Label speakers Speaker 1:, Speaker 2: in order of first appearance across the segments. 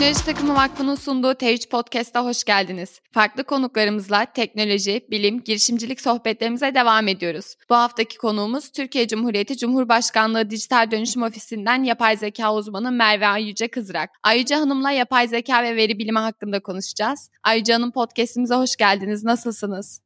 Speaker 1: Teknoloji Takımı Vakfı'nın sunduğu T3 Podcast'a hoş geldiniz. Farklı konuklarımızla teknoloji, bilim, girişimcilik sohbetlerimize devam ediyoruz. Bu haftaki konuğumuz Türkiye Cumhuriyeti Cumhurbaşkanlığı Dijital Dönüşüm Ofisi'nden yapay zeka uzmanı Merve Ayyüce Kızrak. Ayyüce Hanım'la yapay zeka ve veri bilimi hakkında konuşacağız. Ayyüce Hanım podcastimize hoş geldiniz. Nasılsınız?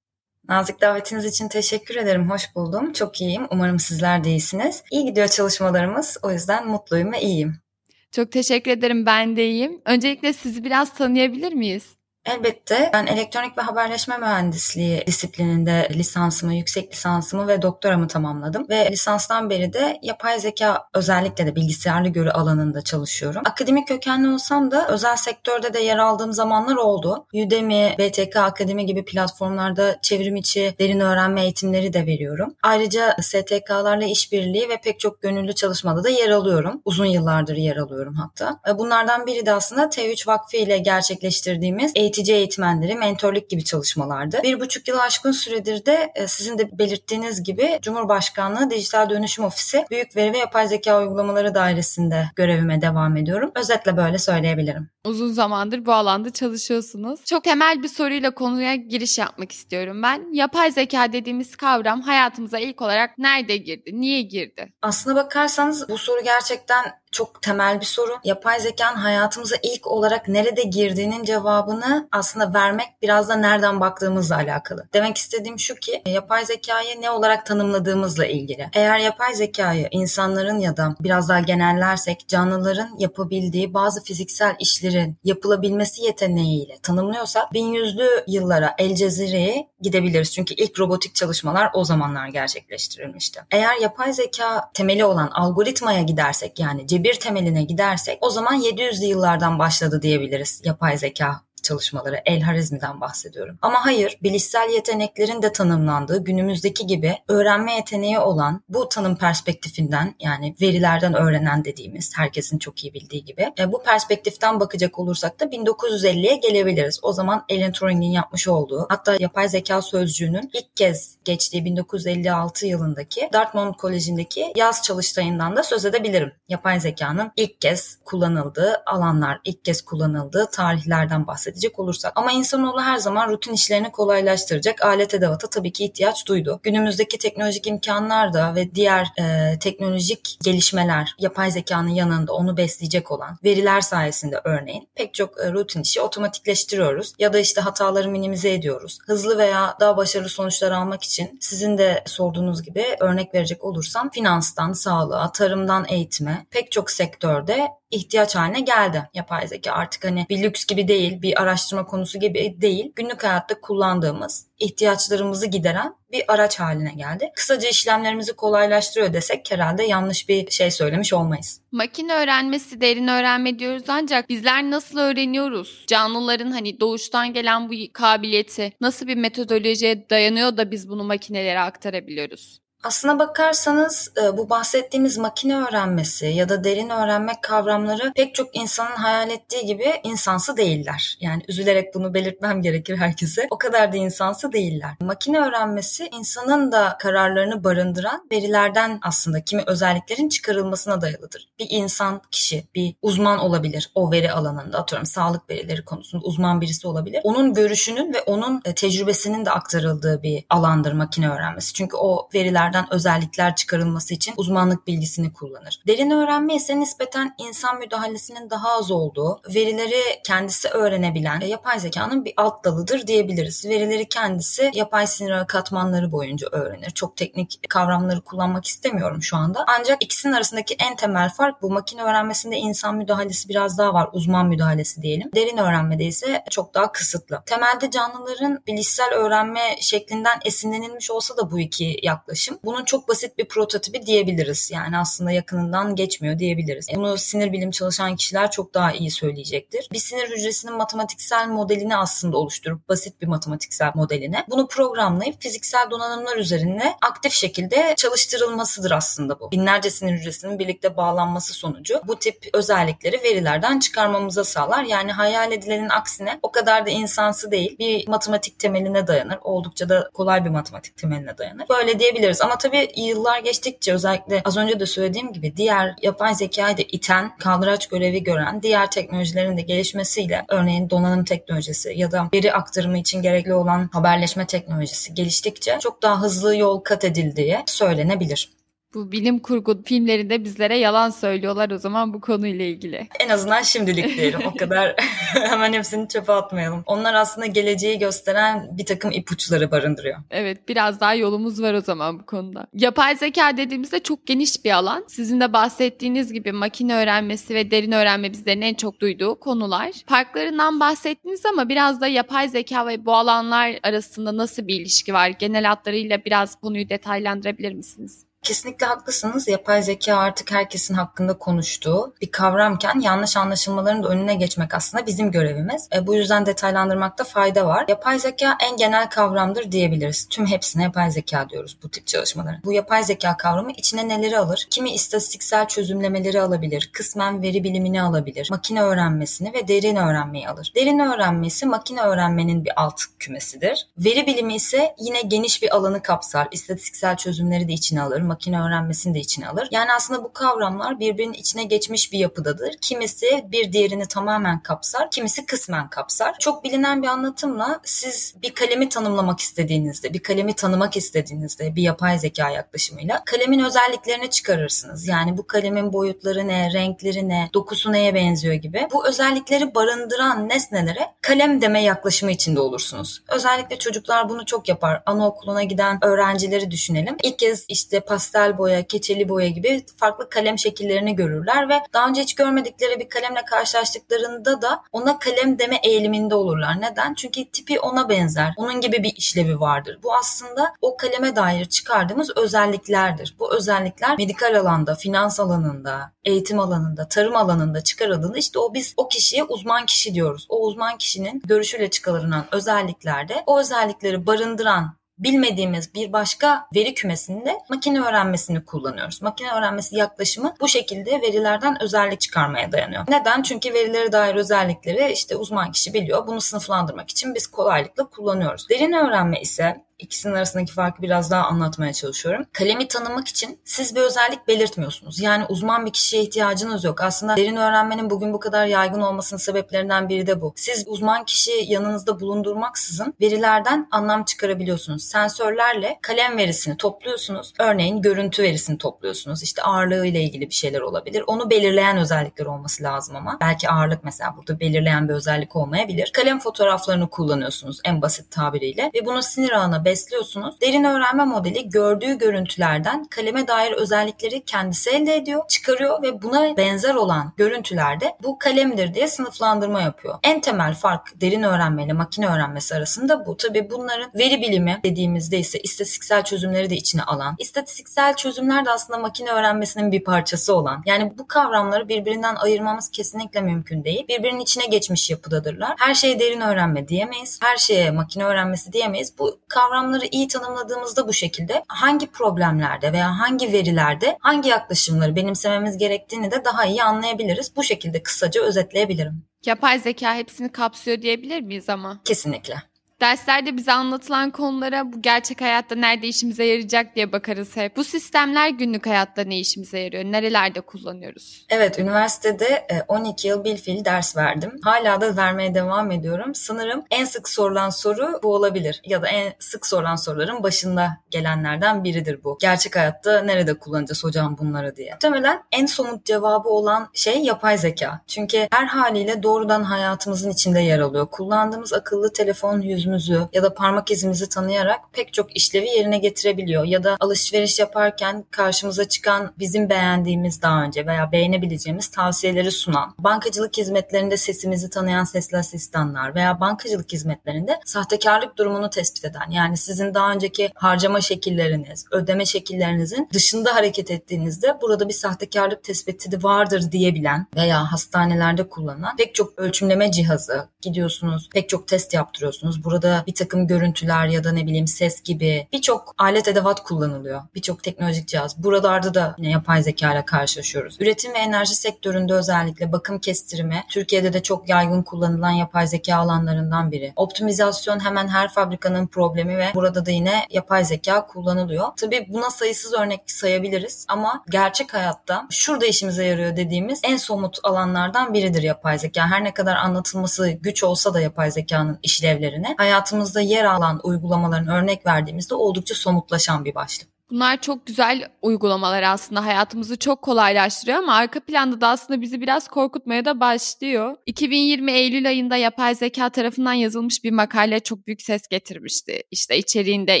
Speaker 2: Nazik davetiniz için teşekkür ederim. Hoş buldum. Çok iyiyim. Umarım sizler de iyisiniz. İyi gidiyor çalışmalarımız. O yüzden mutluyum ve iyiyim.
Speaker 1: Çok teşekkür ederim. Ben de iyiyim. Öncelikle sizi biraz tanıyabilir miyiz?
Speaker 2: Elbette ben elektronik ve haberleşme mühendisliği disiplininde lisansımı, yüksek lisansımı ve doktoramı tamamladım. Ve lisanstan beri de yapay zeka özellikle de bilgisayarlı görü alanında çalışıyorum. Akademik kökenli olsam da özel sektörde de yer aldığım zamanlar oldu. Udemy, BTK Akademi gibi platformlarda çevrim içi derin öğrenme eğitimleri de veriyorum. Ayrıca STK'larla işbirliği ve pek çok gönüllü çalışmada da yer alıyorum. Uzun yıllardır yer alıyorum hatta. Bunlardan biri de aslında T3 Vakfı ile gerçekleştirdiğimiz eğitim eğitici eğitmenleri, mentorluk gibi çalışmalardı. Bir buçuk yıl aşkın süredir de e, sizin de belirttiğiniz gibi Cumhurbaşkanlığı Dijital Dönüşüm Ofisi Büyük Veri ve Yapay Zeka Uygulamaları Dairesinde görevime devam ediyorum. Özetle böyle söyleyebilirim.
Speaker 1: Uzun zamandır bu alanda çalışıyorsunuz. Çok temel bir soruyla konuya giriş yapmak istiyorum ben. Yapay zeka dediğimiz kavram hayatımıza ilk olarak nerede girdi? Niye girdi?
Speaker 2: Aslına bakarsanız bu soru gerçekten çok temel bir soru. Yapay zekanın hayatımıza ilk olarak nerede girdiğinin cevabını aslında vermek biraz da nereden baktığımızla alakalı. Demek istediğim şu ki yapay zekayı ne olarak tanımladığımızla ilgili. Eğer yapay zekayı insanların ya da biraz daha genellersek canlıların yapabildiği bazı fiziksel işlerin yapılabilmesi yeteneğiyle tanımlıyorsak 1100'lü yıllara El Cezire'ye gidebiliriz. Çünkü ilk robotik çalışmalar o zamanlar gerçekleştirilmişti. Eğer yapay zeka temeli olan algoritmaya gidersek yani bir temeline gidersek o zaman 700'lü yıllardan başladı diyebiliriz yapay zeka çalışmaları, El Harizmi'den bahsediyorum. Ama hayır, bilişsel yeteneklerin de tanımlandığı günümüzdeki gibi öğrenme yeteneği olan bu tanım perspektifinden yani verilerden öğrenen dediğimiz herkesin çok iyi bildiği gibi e, bu perspektiften bakacak olursak da 1950'ye gelebiliriz. O zaman Alan Turing'in yapmış olduğu hatta yapay zeka sözcüğünün ilk kez geçtiği 1956 yılındaki Dartmouth Koleji'ndeki yaz çalıştayından da söz edebilirim. Yapay zekanın ilk kez kullanıldığı alanlar, ilk kez kullanıldığı tarihlerden bahsediyorum bahsedecek olursak. Ama insanoğlu her zaman rutin işlerini kolaylaştıracak alet edevata tabii ki ihtiyaç duydu. Günümüzdeki teknolojik imkanlar da ve diğer e, teknolojik gelişmeler yapay zekanın yanında onu besleyecek olan veriler sayesinde örneğin pek çok e, rutin işi otomatikleştiriyoruz ya da işte hataları minimize ediyoruz. Hızlı veya daha başarılı sonuçlar almak için sizin de sorduğunuz gibi örnek verecek olursam finanstan sağlığa, tarımdan eğitime pek çok sektörde ihtiyaç haline geldi yapay zeka. Artık hani bir lüks gibi değil, bir araştırma konusu gibi değil. Günlük hayatta kullandığımız, ihtiyaçlarımızı gideren bir araç haline geldi. Kısaca işlemlerimizi kolaylaştırıyor desek herhalde yanlış bir şey söylemiş olmayız.
Speaker 1: Makine öğrenmesi, derin öğrenme diyoruz ancak bizler nasıl öğreniyoruz? Canlıların hani doğuştan gelen bu kabiliyeti nasıl bir metodolojiye dayanıyor da biz bunu makinelere aktarabiliyoruz?
Speaker 2: Aslına bakarsanız e, bu bahsettiğimiz makine öğrenmesi ya da derin öğrenmek kavramları pek çok insanın hayal ettiği gibi insansı değiller. Yani üzülerek bunu belirtmem gerekir herkese. O kadar da insansı değiller. Makine öğrenmesi insanın da kararlarını barındıran verilerden aslında kimi özelliklerin çıkarılmasına dayalıdır. Bir insan, kişi, bir uzman olabilir o veri alanında atıyorum sağlık verileri konusunda uzman birisi olabilir. Onun görüşünün ve onun e, tecrübesinin de aktarıldığı bir alandır makine öğrenmesi. Çünkü o veriler verilerden özellikler çıkarılması için uzmanlık bilgisini kullanır. Derin öğrenme ise nispeten insan müdahalesinin daha az olduğu, verileri kendisi öğrenebilen yapay zekanın bir alt dalıdır diyebiliriz. Verileri kendisi yapay sinir katmanları boyunca öğrenir. Çok teknik kavramları kullanmak istemiyorum şu anda. Ancak ikisinin arasındaki en temel fark bu. Makine öğrenmesinde insan müdahalesi biraz daha var. Uzman müdahalesi diyelim. Derin öğrenmede ise çok daha kısıtlı. Temelde canlıların bilişsel öğrenme şeklinden esinlenilmiş olsa da bu iki yaklaşım bunun çok basit bir prototipi diyebiliriz. Yani aslında yakınından geçmiyor diyebiliriz. Bunu sinir bilim çalışan kişiler çok daha iyi söyleyecektir. Bir sinir hücresinin matematiksel modelini aslında oluşturup basit bir matematiksel modeline bunu programlayıp fiziksel donanımlar üzerine aktif şekilde çalıştırılmasıdır aslında bu. Binlerce sinir hücresinin birlikte bağlanması sonucu bu tip özellikleri verilerden çıkarmamıza sağlar. Yani hayal edilenin aksine o kadar da insansı değil bir matematik temeline dayanır. Oldukça da kolay bir matematik temeline dayanır. Böyle diyebiliriz ama Ama tabii yıllar geçtikçe özellikle az önce de söylediğim gibi diğer yapay zekayı da iten, kaldıraç görevi gören diğer teknolojilerin de gelişmesiyle örneğin donanım teknolojisi ya da veri aktarımı için gerekli olan haberleşme teknolojisi geliştikçe çok daha hızlı yol kat edildiği söylenebilir.
Speaker 1: Bu bilim kurgu filmlerinde bizlere yalan söylüyorlar o zaman bu konuyla ilgili.
Speaker 2: En azından şimdilik diyelim. O kadar hemen hepsini çöpe atmayalım. Onlar aslında geleceği gösteren bir takım ipuçları barındırıyor.
Speaker 1: Evet biraz daha yolumuz var o zaman bu konuda. Yapay zeka dediğimizde çok geniş bir alan. Sizin de bahsettiğiniz gibi makine öğrenmesi ve derin öğrenme bizlerin en çok duyduğu konular. Farklarından bahsettiniz ama biraz da yapay zeka ve bu alanlar arasında nasıl bir ilişki var? Genel hatlarıyla biraz konuyu detaylandırabilir misiniz?
Speaker 2: Kesinlikle haklısınız. Yapay zeka artık herkesin hakkında konuştuğu bir kavramken yanlış anlaşılmaların da önüne geçmek aslında bizim görevimiz. E, bu yüzden detaylandırmakta fayda var. Yapay zeka en genel kavramdır diyebiliriz. Tüm hepsine yapay zeka diyoruz bu tip çalışmaların. Bu yapay zeka kavramı içine neleri alır? Kimi istatistiksel çözümlemeleri alabilir, kısmen veri bilimini alabilir, makine öğrenmesini ve derin öğrenmeyi alır. Derin öğrenmesi makine öğrenmenin bir alt kümesidir. Veri bilimi ise yine geniş bir alanı kapsar. İstatistiksel çözümleri de içine alır makine öğrenmesini de içine alır. Yani aslında bu kavramlar birbirinin içine geçmiş bir yapıdadır. Kimisi bir diğerini tamamen kapsar, kimisi kısmen kapsar. Çok bilinen bir anlatımla siz bir kalemi tanımlamak istediğinizde, bir kalemi tanımak istediğinizde bir yapay zeka yaklaşımıyla kalemin özelliklerini çıkarırsınız. Yani bu kalemin boyutları ne, renkleri ne, dokusu neye benziyor gibi. Bu özellikleri barındıran nesnelere kalem deme yaklaşımı içinde olursunuz. Özellikle çocuklar bunu çok yapar. Anaokuluna giden öğrencileri düşünelim. İlk kez işte pastel boya, keçeli boya gibi farklı kalem şekillerini görürler ve daha önce hiç görmedikleri bir kalemle karşılaştıklarında da ona kalem deme eğiliminde olurlar. Neden? Çünkü tipi ona benzer. Onun gibi bir işlevi vardır. Bu aslında o kaleme dair çıkardığımız özelliklerdir. Bu özellikler medikal alanda, finans alanında, eğitim alanında, tarım alanında çıkarıldığında işte o biz o kişiye uzman kişi diyoruz. O uzman kişinin görüşüyle çıkarılan özelliklerde o özellikleri barındıran bilmediğimiz bir başka veri kümesinde makine öğrenmesini kullanıyoruz. Makine öğrenmesi yaklaşımı bu şekilde verilerden özellik çıkarmaya dayanıyor. Neden? Çünkü verilere dair özellikleri işte uzman kişi biliyor. Bunu sınıflandırmak için biz kolaylıkla kullanıyoruz. Derin öğrenme ise ikisinin arasındaki farkı biraz daha anlatmaya çalışıyorum. Kalemi tanımak için siz bir özellik belirtmiyorsunuz. Yani uzman bir kişiye ihtiyacınız yok. Aslında derin öğrenmenin bugün bu kadar yaygın olmasının sebeplerinden biri de bu. Siz uzman kişi yanınızda bulundurmaksızın verilerden anlam çıkarabiliyorsunuz. Sensörlerle kalem verisini topluyorsunuz. Örneğin görüntü verisini topluyorsunuz. İşte ağırlığı ile ilgili bir şeyler olabilir. Onu belirleyen özellikler olması lazım ama. Belki ağırlık mesela burada belirleyen bir özellik olmayabilir. Kalem fotoğraflarını kullanıyorsunuz en basit tabiriyle ve bunu sinir ağına besliyorsunuz. Derin öğrenme modeli gördüğü görüntülerden kaleme dair özellikleri kendisi elde ediyor, çıkarıyor ve buna benzer olan görüntülerde bu kalemdir diye sınıflandırma yapıyor. En temel fark derin öğrenme ile makine öğrenmesi arasında bu. Tabii bunların veri bilimi dediğimizde ise istatistiksel çözümleri de içine alan, istatistiksel çözümler de aslında makine öğrenmesinin bir parçası olan. Yani bu kavramları birbirinden ayırmamız kesinlikle mümkün değil. Birbirinin içine geçmiş yapıdadırlar. Her şeye derin öğrenme diyemeyiz. Her şeye makine öğrenmesi diyemeyiz. Bu kavram kavramları iyi tanımladığımızda bu şekilde hangi problemlerde veya hangi verilerde hangi yaklaşımları benimsememiz gerektiğini de daha iyi anlayabiliriz. Bu şekilde kısaca özetleyebilirim.
Speaker 1: Yapay zeka hepsini kapsıyor diyebilir miyiz ama?
Speaker 2: Kesinlikle.
Speaker 1: Derslerde bize anlatılan konulara bu gerçek hayatta nerede işimize yarayacak diye bakarız hep. Bu sistemler günlük hayatta ne işimize yarıyor? Nerelerde kullanıyoruz?
Speaker 2: Evet, üniversitede 12 e, yıl bilfil ders verdim. Hala da vermeye devam ediyorum. Sanırım en sık sorulan soru bu olabilir. Ya da en sık sorulan soruların başında gelenlerden biridir bu. Gerçek hayatta nerede kullanacağız hocam bunları diye. Muhtemelen en somut cevabı olan şey yapay zeka. Çünkü her haliyle doğrudan hayatımızın içinde yer alıyor. Kullandığımız akıllı telefon yüzümüz yüzümüzü ya da parmak izimizi tanıyarak pek çok işlevi yerine getirebiliyor. Ya da alışveriş yaparken karşımıza çıkan bizim beğendiğimiz daha önce veya beğenebileceğimiz tavsiyeleri sunan, bankacılık hizmetlerinde sesimizi tanıyan sesli asistanlar veya bankacılık hizmetlerinde sahtekarlık durumunu tespit eden yani sizin daha önceki harcama şekilleriniz, ödeme şekillerinizin dışında hareket ettiğinizde burada bir sahtekarlık tespiti vardır diyebilen veya hastanelerde kullanılan pek çok ölçümleme cihazı gidiyorsunuz, pek çok test yaptırıyorsunuz. Burada Burada bir takım görüntüler ya da ne bileyim ses gibi birçok alet edevat kullanılıyor. Birçok teknolojik cihaz. Buralarda da yine yapay zeka ile karşılaşıyoruz. Üretim ve enerji sektöründe özellikle bakım kestirme Türkiye'de de çok yaygın kullanılan yapay zeka alanlarından biri. Optimizasyon hemen her fabrikanın problemi ve burada da yine yapay zeka kullanılıyor. Tabii buna sayısız örnek sayabiliriz ama gerçek hayatta şurada işimize yarıyor dediğimiz en somut alanlardan biridir yapay zeka. Her ne kadar anlatılması güç olsa da yapay zekanın işlevlerine hayatımızda yer alan uygulamaların örnek verdiğimizde oldukça somutlaşan bir başlık.
Speaker 1: Bunlar çok güzel uygulamalar aslında hayatımızı çok kolaylaştırıyor ama arka planda da aslında bizi biraz korkutmaya da başlıyor. 2020 Eylül ayında yapay zeka tarafından yazılmış bir makale çok büyük ses getirmişti. İşte içeriğinde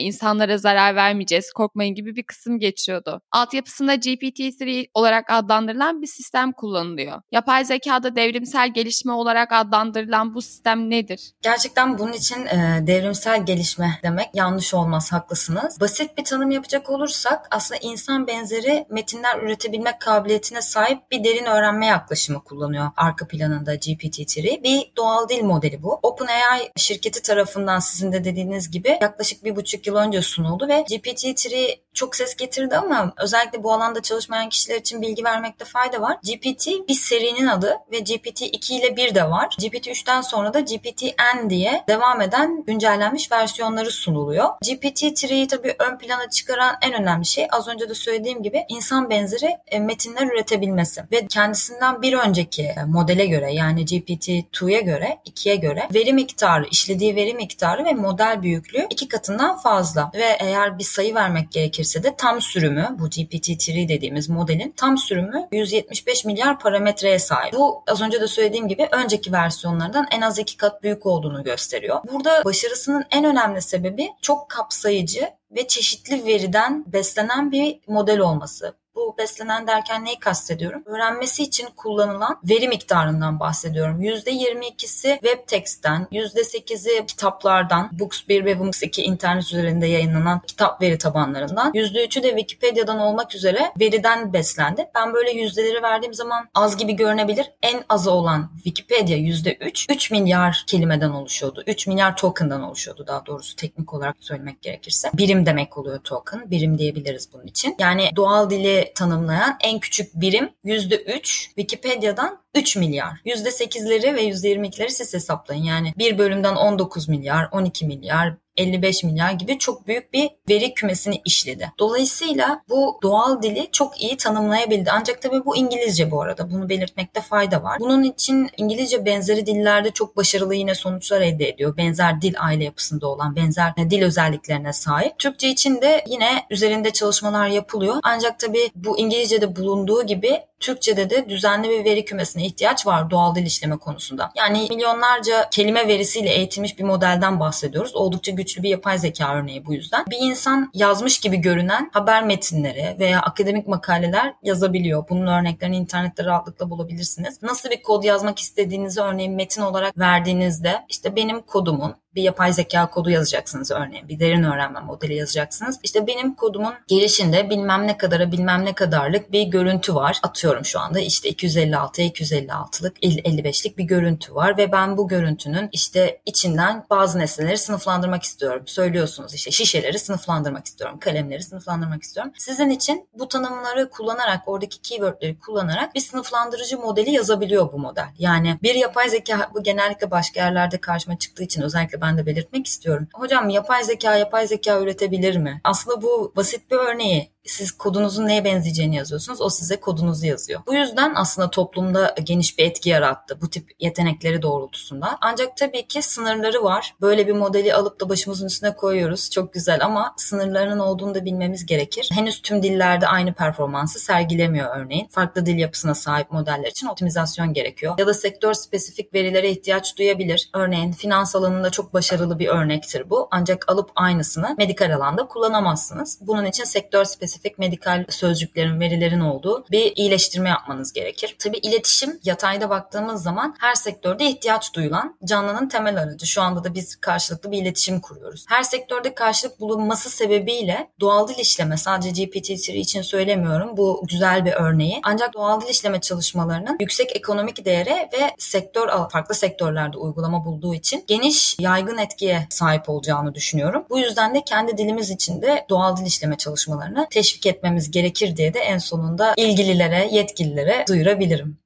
Speaker 1: insanlara zarar vermeyeceğiz, korkmayın gibi bir kısım geçiyordu. Altyapısında GPT-3 olarak adlandırılan bir sistem kullanılıyor. Yapay zekada devrimsel gelişme olarak adlandırılan bu sistem nedir?
Speaker 2: Gerçekten bunun için e, devrimsel gelişme demek yanlış olmaz, haklısınız. Basit bir tanım yapacak olursak olursak aslında insan benzeri metinler üretebilmek kabiliyetine sahip bir derin öğrenme yaklaşımı kullanıyor arka planında GPT-3. Bir doğal dil modeli bu. OpenAI şirketi tarafından sizin de dediğiniz gibi yaklaşık bir buçuk yıl önce sunuldu ve GPT-3 çok ses getirdi ama özellikle bu alanda çalışmayan kişiler için bilgi vermekte fayda var. GPT bir serinin adı ve GPT-2 ile 1 de var. GPT-3'ten sonra da GPT-N diye devam eden güncellenmiş versiyonları sunuluyor. GPT-3'yi tabii ön plana çıkaran en önemli şey az önce de söylediğim gibi insan benzeri e, metinler üretebilmesi ve kendisinden bir önceki e, modele göre yani GPT-2'ye göre 2'ye göre veri miktarı, işlediği veri miktarı ve model büyüklüğü iki katından fazla ve eğer bir sayı vermek gerekirse de tam sürümü bu GPT-3 dediğimiz modelin tam sürümü 175 milyar parametreye sahip. Bu az önce de söylediğim gibi önceki versiyonlardan en az iki kat büyük olduğunu gösteriyor. Burada başarısının en önemli sebebi çok kapsayıcı ve çeşitli veriden beslenen bir model olması. Bu beslenen derken neyi kastediyorum? Öğrenmesi için kullanılan veri miktarından bahsediyorum. %22'si web text'ten, %8'i kitaplardan, Books1 ve Books2 internet üzerinde yayınlanan kitap veri tabanlarından, %3'ü de Wikipedia'dan olmak üzere veriden beslendi. Ben böyle yüzdeleri verdiğim zaman az gibi görünebilir. En azı olan Wikipedia %3, 3 milyar kelimeden oluşuyordu. 3 milyar token'dan oluşuyordu daha doğrusu teknik olarak söylemek gerekirse. Birim demek oluyor token. Birim diyebiliriz bunun için. Yani doğal dili tanımlayan en küçük birim %3 Wikipedia'dan 3 milyar. %8'leri ve %22'leri siz hesaplayın. Yani bir bölümden 19 milyar, 12 milyar, 55 milyar gibi çok büyük bir veri kümesini işledi. Dolayısıyla bu doğal dili çok iyi tanımlayabildi. Ancak tabii bu İngilizce bu arada. Bunu belirtmekte fayda var. Bunun için İngilizce benzeri dillerde çok başarılı yine sonuçlar elde ediyor. Benzer dil aile yapısında olan benzer dil özelliklerine sahip. Türkçe için de yine üzerinde çalışmalar yapılıyor. Ancak tabii bu İngilizce'de bulunduğu gibi Türkçe'de de düzenli bir veri kümesine ihtiyaç var doğal dil işleme konusunda. Yani milyonlarca kelime verisiyle eğitilmiş bir modelden bahsediyoruz. Oldukça güçlü bir yapay zeka örneği bu yüzden. Bir insan yazmış gibi görünen haber metinleri veya akademik makaleler yazabiliyor. Bunun örneklerini internette rahatlıkla bulabilirsiniz. Nasıl bir kod yazmak istediğinizi örneğin metin olarak verdiğinizde işte benim kodumun bir yapay zeka kodu yazacaksınız örneğin. Bir derin öğrenme modeli yazacaksınız. İşte benim kodumun girişinde bilmem ne kadara bilmem ne kadarlık bir görüntü var. Atıyorum şu anda işte 256'ya 256'lık 55'lik bir görüntü var ve ben bu görüntünün işte içinden bazı nesneleri sınıflandırmak istiyorum. Söylüyorsunuz işte şişeleri sınıflandırmak istiyorum. Kalemleri sınıflandırmak istiyorum. Sizin için bu tanımları kullanarak oradaki keywordleri kullanarak bir sınıflandırıcı modeli yazabiliyor bu model. Yani bir yapay zeka bu genellikle başka yerlerde karşıma çıktığı için özellikle ben de belirtmek istiyorum. Hocam yapay zeka yapay zeka üretebilir mi? Aslında bu basit bir örneği siz kodunuzun neye benzeyeceğini yazıyorsunuz. O size kodunuzu yazıyor. Bu yüzden aslında toplumda geniş bir etki yarattı bu tip yetenekleri doğrultusunda. Ancak tabii ki sınırları var. Böyle bir modeli alıp da başımızın üstüne koyuyoruz. Çok güzel ama sınırlarının olduğunu da bilmemiz gerekir. Henüz tüm dillerde aynı performansı sergilemiyor örneğin. Farklı dil yapısına sahip modeller için optimizasyon gerekiyor. Ya da sektör spesifik verilere ihtiyaç duyabilir. Örneğin finans alanında çok başarılı bir örnektir bu. Ancak alıp aynısını medikal alanda kullanamazsınız. Bunun için sektör spesifik spesifik medikal sözcüklerin, verilerin olduğu bir iyileştirme yapmanız gerekir. Tabii iletişim yatayda baktığımız zaman her sektörde ihtiyaç duyulan canlının temel aracı. Şu anda da biz karşılıklı bir iletişim kuruyoruz. Her sektörde karşılık bulunması sebebiyle doğal dil işleme sadece GPT-3 için söylemiyorum. Bu güzel bir örneği. Ancak doğal dil işleme çalışmalarının yüksek ekonomik değere ve sektör farklı sektörlerde uygulama bulduğu için geniş yaygın etkiye sahip olacağını düşünüyorum. Bu yüzden de kendi dilimiz için de doğal dil işleme çalışmalarını teşvik etmemiz gerekir diye de en sonunda ilgililere, yetkililere duyurabilirim.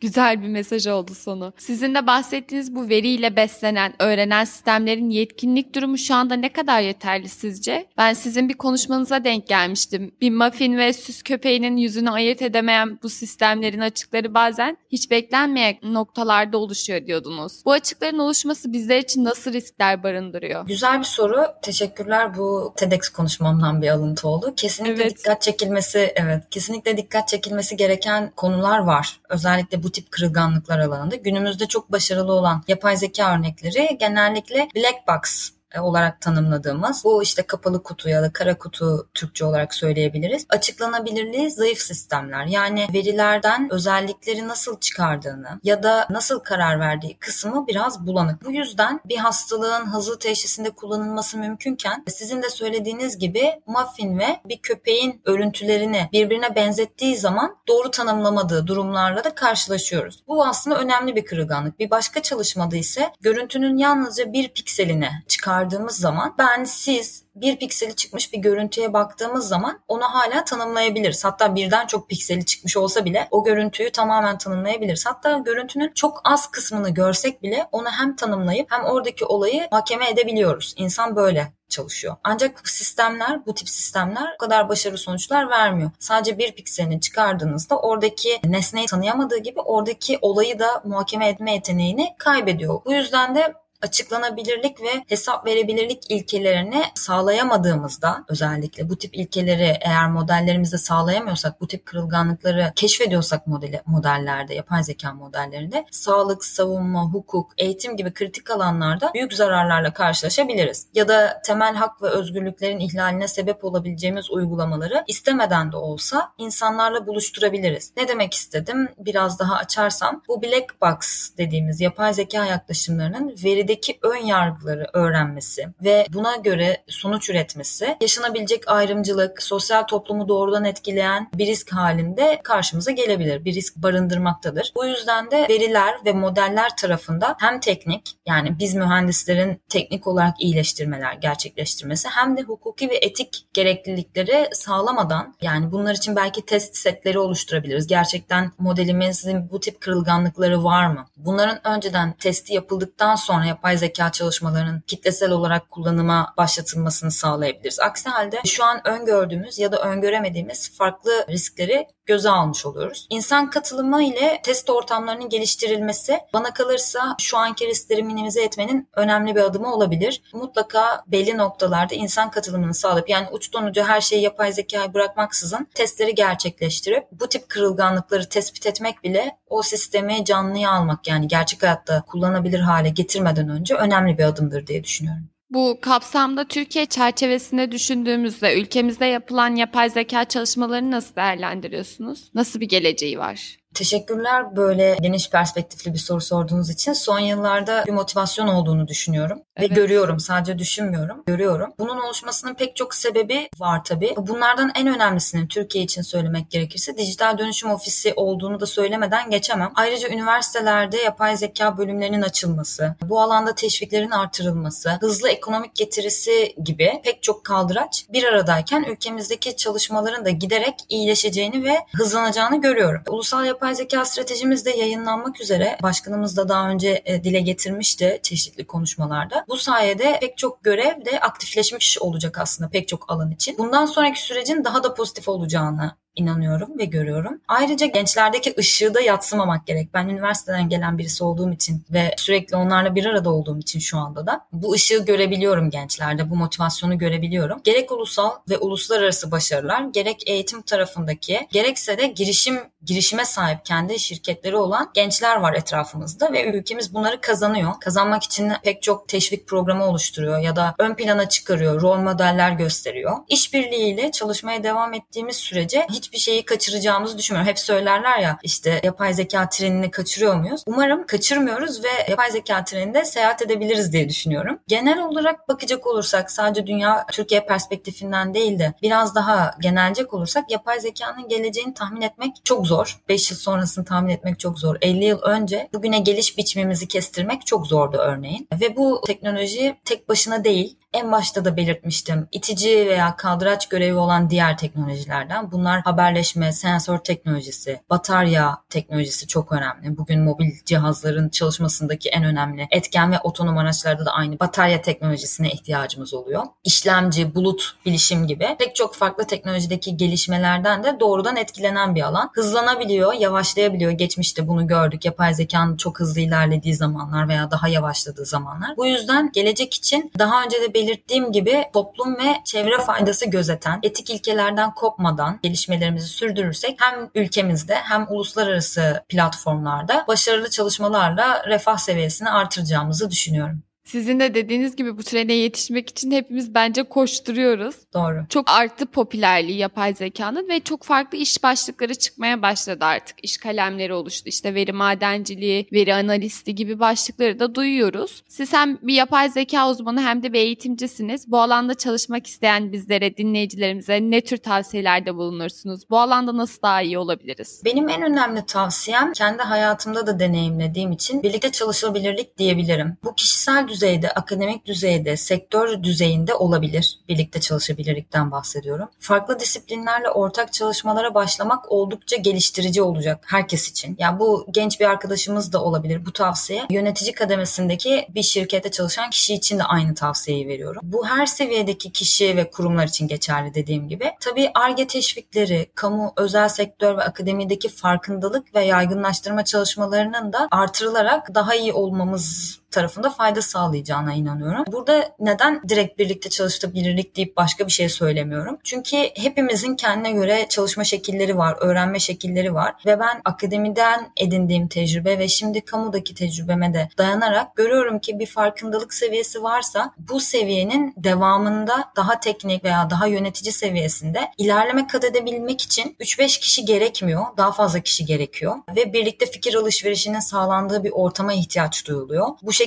Speaker 1: Güzel bir mesaj oldu sonu. Sizin de bahsettiğiniz bu veriyle beslenen, öğrenen sistemlerin yetkinlik durumu şu anda ne kadar yeterli sizce? Ben sizin bir konuşmanıza denk gelmiştim. Bir muffin ve süs köpeğinin yüzünü ayırt edemeyen bu sistemlerin açıkları bazen hiç beklenmeyen noktalarda oluşuyor diyordunuz. Bu açıkların oluşması bizler için nasıl riskler barındırıyor?
Speaker 2: Güzel bir soru. Teşekkürler. Bu TEDx konuşmamdan bir alıntı oldu. Kesinlikle evet. dikkat çekilmesi, evet, kesinlikle dikkat çekilmesi gereken konular var. Özellikle bu tip kırılganlıklar alanında. Günümüzde çok başarılı olan yapay zeka örnekleri genellikle black box olarak tanımladığımız bu işte kapalı kutu ya da kara kutu Türkçe olarak söyleyebiliriz. Açıklanabilirliği zayıf sistemler. Yani verilerden özellikleri nasıl çıkardığını ya da nasıl karar verdiği kısmı biraz bulanık. Bu yüzden bir hastalığın hızlı teşhisinde kullanılması mümkünken sizin de söylediğiniz gibi muffin ve bir köpeğin örüntülerini birbirine benzettiği zaman doğru tanımlamadığı durumlarla da karşılaşıyoruz. Bu aslında önemli bir kırılganlık. Bir başka çalışmada ise görüntünün yalnızca bir pikseline çıkar çıkardığımız zaman ben siz bir pikseli çıkmış bir görüntüye baktığımız zaman onu hala tanımlayabiliriz. Hatta birden çok pikseli çıkmış olsa bile o görüntüyü tamamen tanımlayabiliriz. Hatta görüntünün çok az kısmını görsek bile onu hem tanımlayıp hem oradaki olayı mahkeme edebiliyoruz. İnsan böyle çalışıyor. Ancak sistemler, bu tip sistemler o kadar başarılı sonuçlar vermiyor. Sadece bir pikselini çıkardığınızda oradaki nesneyi tanıyamadığı gibi oradaki olayı da muhakeme etme yeteneğini kaybediyor. Bu yüzden de açıklanabilirlik ve hesap verebilirlik ilkelerini sağlayamadığımızda özellikle bu tip ilkeleri eğer modellerimizde sağlayamıyorsak bu tip kırılganlıkları keşfediyorsak modeli, modellerde yapay zeka modellerinde sağlık, savunma, hukuk, eğitim gibi kritik alanlarda büyük zararlarla karşılaşabiliriz. Ya da temel hak ve özgürlüklerin ihlaline sebep olabileceğimiz uygulamaları istemeden de olsa insanlarla buluşturabiliriz. Ne demek istedim? Biraz daha açarsam bu black box dediğimiz yapay zeka yaklaşımlarının veride içerideki ön yargıları öğrenmesi ve buna göre sonuç üretmesi yaşanabilecek ayrımcılık, sosyal toplumu doğrudan etkileyen bir risk halinde karşımıza gelebilir. Bir risk barındırmaktadır. Bu yüzden de veriler ve modeller tarafında hem teknik yani biz mühendislerin teknik olarak iyileştirmeler gerçekleştirmesi hem de hukuki ve etik gereklilikleri sağlamadan yani bunlar için belki test setleri oluşturabiliriz. Gerçekten modelimizin bu tip kırılganlıkları var mı? Bunların önceden testi yapıldıktan sonra yapay zeka çalışmalarının kitlesel olarak kullanıma başlatılmasını sağlayabiliriz. Aksi halde şu an öngördüğümüz ya da öngöremediğimiz farklı riskleri göze almış oluyoruz. İnsan katılımı ile test ortamlarının geliştirilmesi bana kalırsa şu anki riskleri minimize etmenin önemli bir adımı olabilir. Mutlaka belli noktalarda insan katılımını sağlayıp yani uçtan uca her şeyi yapay zekaya bırakmaksızın testleri gerçekleştirip bu tip kırılganlıkları tespit etmek bile o sistemi canlıya almak yani gerçek hayatta kullanabilir hale getirmeden önce önemli bir adımdır diye düşünüyorum.
Speaker 1: Bu kapsamda Türkiye çerçevesinde düşündüğümüzde ülkemizde yapılan yapay zeka çalışmalarını nasıl değerlendiriyorsunuz? Nasıl bir geleceği var?
Speaker 2: Teşekkürler böyle geniş perspektifli bir soru sorduğunuz için. Son yıllarda bir motivasyon olduğunu düşünüyorum evet. ve görüyorum. Sadece düşünmüyorum, görüyorum. Bunun oluşmasının pek çok sebebi var tabii. Bunlardan en önemlisini Türkiye için söylemek gerekirse dijital dönüşüm ofisi olduğunu da söylemeden geçemem. Ayrıca üniversitelerde yapay zeka bölümlerinin açılması, bu alanda teşviklerin artırılması, hızlı ekonomik getirisi gibi pek çok kaldıraç bir aradayken ülkemizdeki çalışmaların da giderek iyileşeceğini ve hızlanacağını görüyorum. Ulusal yapay yapay zeka stratejimiz de yayınlanmak üzere. Başkanımız da daha önce e, dile getirmişti çeşitli konuşmalarda. Bu sayede pek çok görev de aktifleşmiş olacak aslında pek çok alan için. Bundan sonraki sürecin daha da pozitif olacağını inanıyorum ve görüyorum. Ayrıca gençlerdeki ışığı da yatsımamak gerek. Ben üniversiteden gelen birisi olduğum için ve sürekli onlarla bir arada olduğum için şu anda da bu ışığı görebiliyorum gençlerde. Bu motivasyonu görebiliyorum. Gerek ulusal ve uluslararası başarılar, gerek eğitim tarafındaki, gerekse de girişim girişime sahip kendi şirketleri olan gençler var etrafımızda ve ülkemiz bunları kazanıyor. Kazanmak için pek çok teşvik programı oluşturuyor ya da ön plana çıkarıyor, rol modeller gösteriyor. İşbirliğiyle çalışmaya devam ettiğimiz sürece hiçbir şeyi kaçıracağımızı düşünmüyorum. Hep söylerler ya işte yapay zeka trenini kaçırıyor muyuz? Umarım kaçırmıyoruz ve yapay zeka treninde seyahat edebiliriz diye düşünüyorum. Genel olarak bakacak olursak sadece dünya Türkiye perspektifinden değil de biraz daha genelecek olursak yapay zekanın geleceğini tahmin etmek çok zor. 5 yıl sonrasını tahmin etmek çok zor. 50 yıl önce bugüne geliş biçimimizi kestirmek çok zordu örneğin. Ve bu teknoloji tek başına değil en başta da belirtmiştim. İtici veya kaldıraç görevi olan diğer teknolojilerden. Bunlar haberleşme, sensör teknolojisi, batarya teknolojisi çok önemli. Bugün mobil cihazların çalışmasındaki en önemli etken ve otonom araçlarda da aynı batarya teknolojisine ihtiyacımız oluyor. İşlemci, bulut, bilişim gibi pek çok farklı teknolojideki gelişmelerden de doğrudan etkilenen bir alan. Hızlanabiliyor, yavaşlayabiliyor. Geçmişte bunu gördük. Yapay zekanın çok hızlı ilerlediği zamanlar veya daha yavaşladığı zamanlar. Bu yüzden gelecek için daha önce de belirttiğim gibi toplum ve çevre faydası gözeten, etik ilkelerden kopmadan gelişmelerimizi sürdürürsek hem ülkemizde hem uluslararası platformlarda başarılı çalışmalarla refah seviyesini artıracağımızı düşünüyorum.
Speaker 1: Sizin de dediğiniz gibi bu trene yetişmek için hepimiz bence koşturuyoruz.
Speaker 2: Doğru.
Speaker 1: Çok arttı popülerliği yapay zekanın ve çok farklı iş başlıkları çıkmaya başladı artık. İş kalemleri oluştu. İşte veri madenciliği, veri analisti gibi başlıkları da duyuyoruz. Siz hem bir yapay zeka uzmanı hem de bir eğitimcisiniz. Bu alanda çalışmak isteyen bizlere, dinleyicilerimize ne tür tavsiyelerde bulunursunuz? Bu alanda nasıl daha iyi olabiliriz?
Speaker 2: Benim en önemli tavsiyem kendi hayatımda da deneyimlediğim için birlikte çalışabilirlik diyebilirim. Bu kişisel düzeyde, akademik düzeyde, sektör düzeyinde olabilir. Birlikte çalışabilirlikten bahsediyorum. Farklı disiplinlerle ortak çalışmalara başlamak oldukça geliştirici olacak herkes için. Yani bu genç bir arkadaşımız da olabilir bu tavsiye. Yönetici kademesindeki bir şirkette çalışan kişi için de aynı tavsiyeyi veriyorum. Bu her seviyedeki kişi ve kurumlar için geçerli dediğim gibi. Tabii ARGE teşvikleri, kamu, özel sektör ve akademideki farkındalık ve yaygınlaştırma çalışmalarının da artırılarak daha iyi olmamız tarafında fayda sağlayacağına inanıyorum. Burada neden direkt birlikte çalışabilirlik deyip başka bir şey söylemiyorum? Çünkü hepimizin kendine göre çalışma şekilleri var, öğrenme şekilleri var ve ben akademiden edindiğim tecrübe ve şimdi kamudaki tecrübeme de dayanarak görüyorum ki bir farkındalık seviyesi varsa bu seviyenin devamında daha teknik veya daha yönetici seviyesinde ilerleme kat edebilmek için 3-5 kişi gerekmiyor, daha fazla kişi gerekiyor ve birlikte fikir alışverişinin sağlandığı bir ortama ihtiyaç duyuluyor. Bu şekilde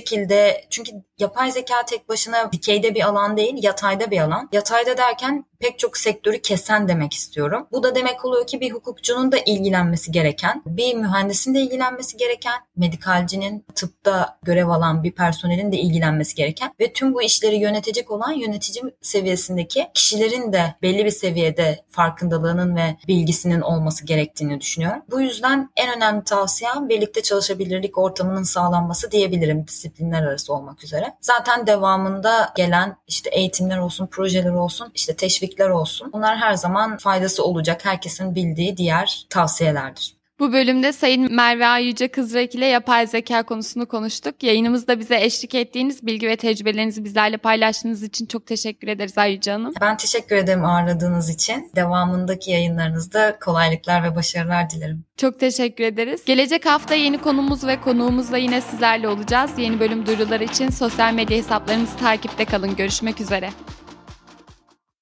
Speaker 2: çünkü yapay zeka tek başına dikeyde bir alan değil, yatayda bir alan. Yatayda derken pek çok sektörü kesen demek istiyorum. Bu da demek oluyor ki bir hukukçunun da ilgilenmesi gereken, bir mühendisin de ilgilenmesi gereken, medikalcinin tıpta görev alan bir personelin de ilgilenmesi gereken ve tüm bu işleri yönetecek olan yönetici seviyesindeki kişilerin de belli bir seviyede farkındalığının ve bilgisinin olması gerektiğini düşünüyorum. Bu yüzden en önemli tavsiyem birlikte çalışabilirlik ortamının sağlanması diyebilirim disiplinler arası olmak üzere. Zaten devamında gelen işte eğitimler olsun, projeler olsun, işte teşvikler olsun. Bunlar her zaman faydası olacak herkesin bildiği diğer tavsiyelerdir.
Speaker 1: Bu bölümde Sayın Merve Ayüce Kızrak ile yapay zeka konusunu konuştuk. Yayınımızda bize eşlik ettiğiniz bilgi ve tecrübelerinizi bizlerle paylaştığınız için çok teşekkür ederiz Ayüce Hanım.
Speaker 2: Ben teşekkür ederim ağırladığınız için. Devamındaki yayınlarınızda kolaylıklar ve başarılar dilerim.
Speaker 1: Çok teşekkür ederiz. Gelecek hafta yeni konumuz ve konuğumuzla yine sizlerle olacağız. Yeni bölüm duyuruları için sosyal medya hesaplarımızı takipte kalın. Görüşmek üzere.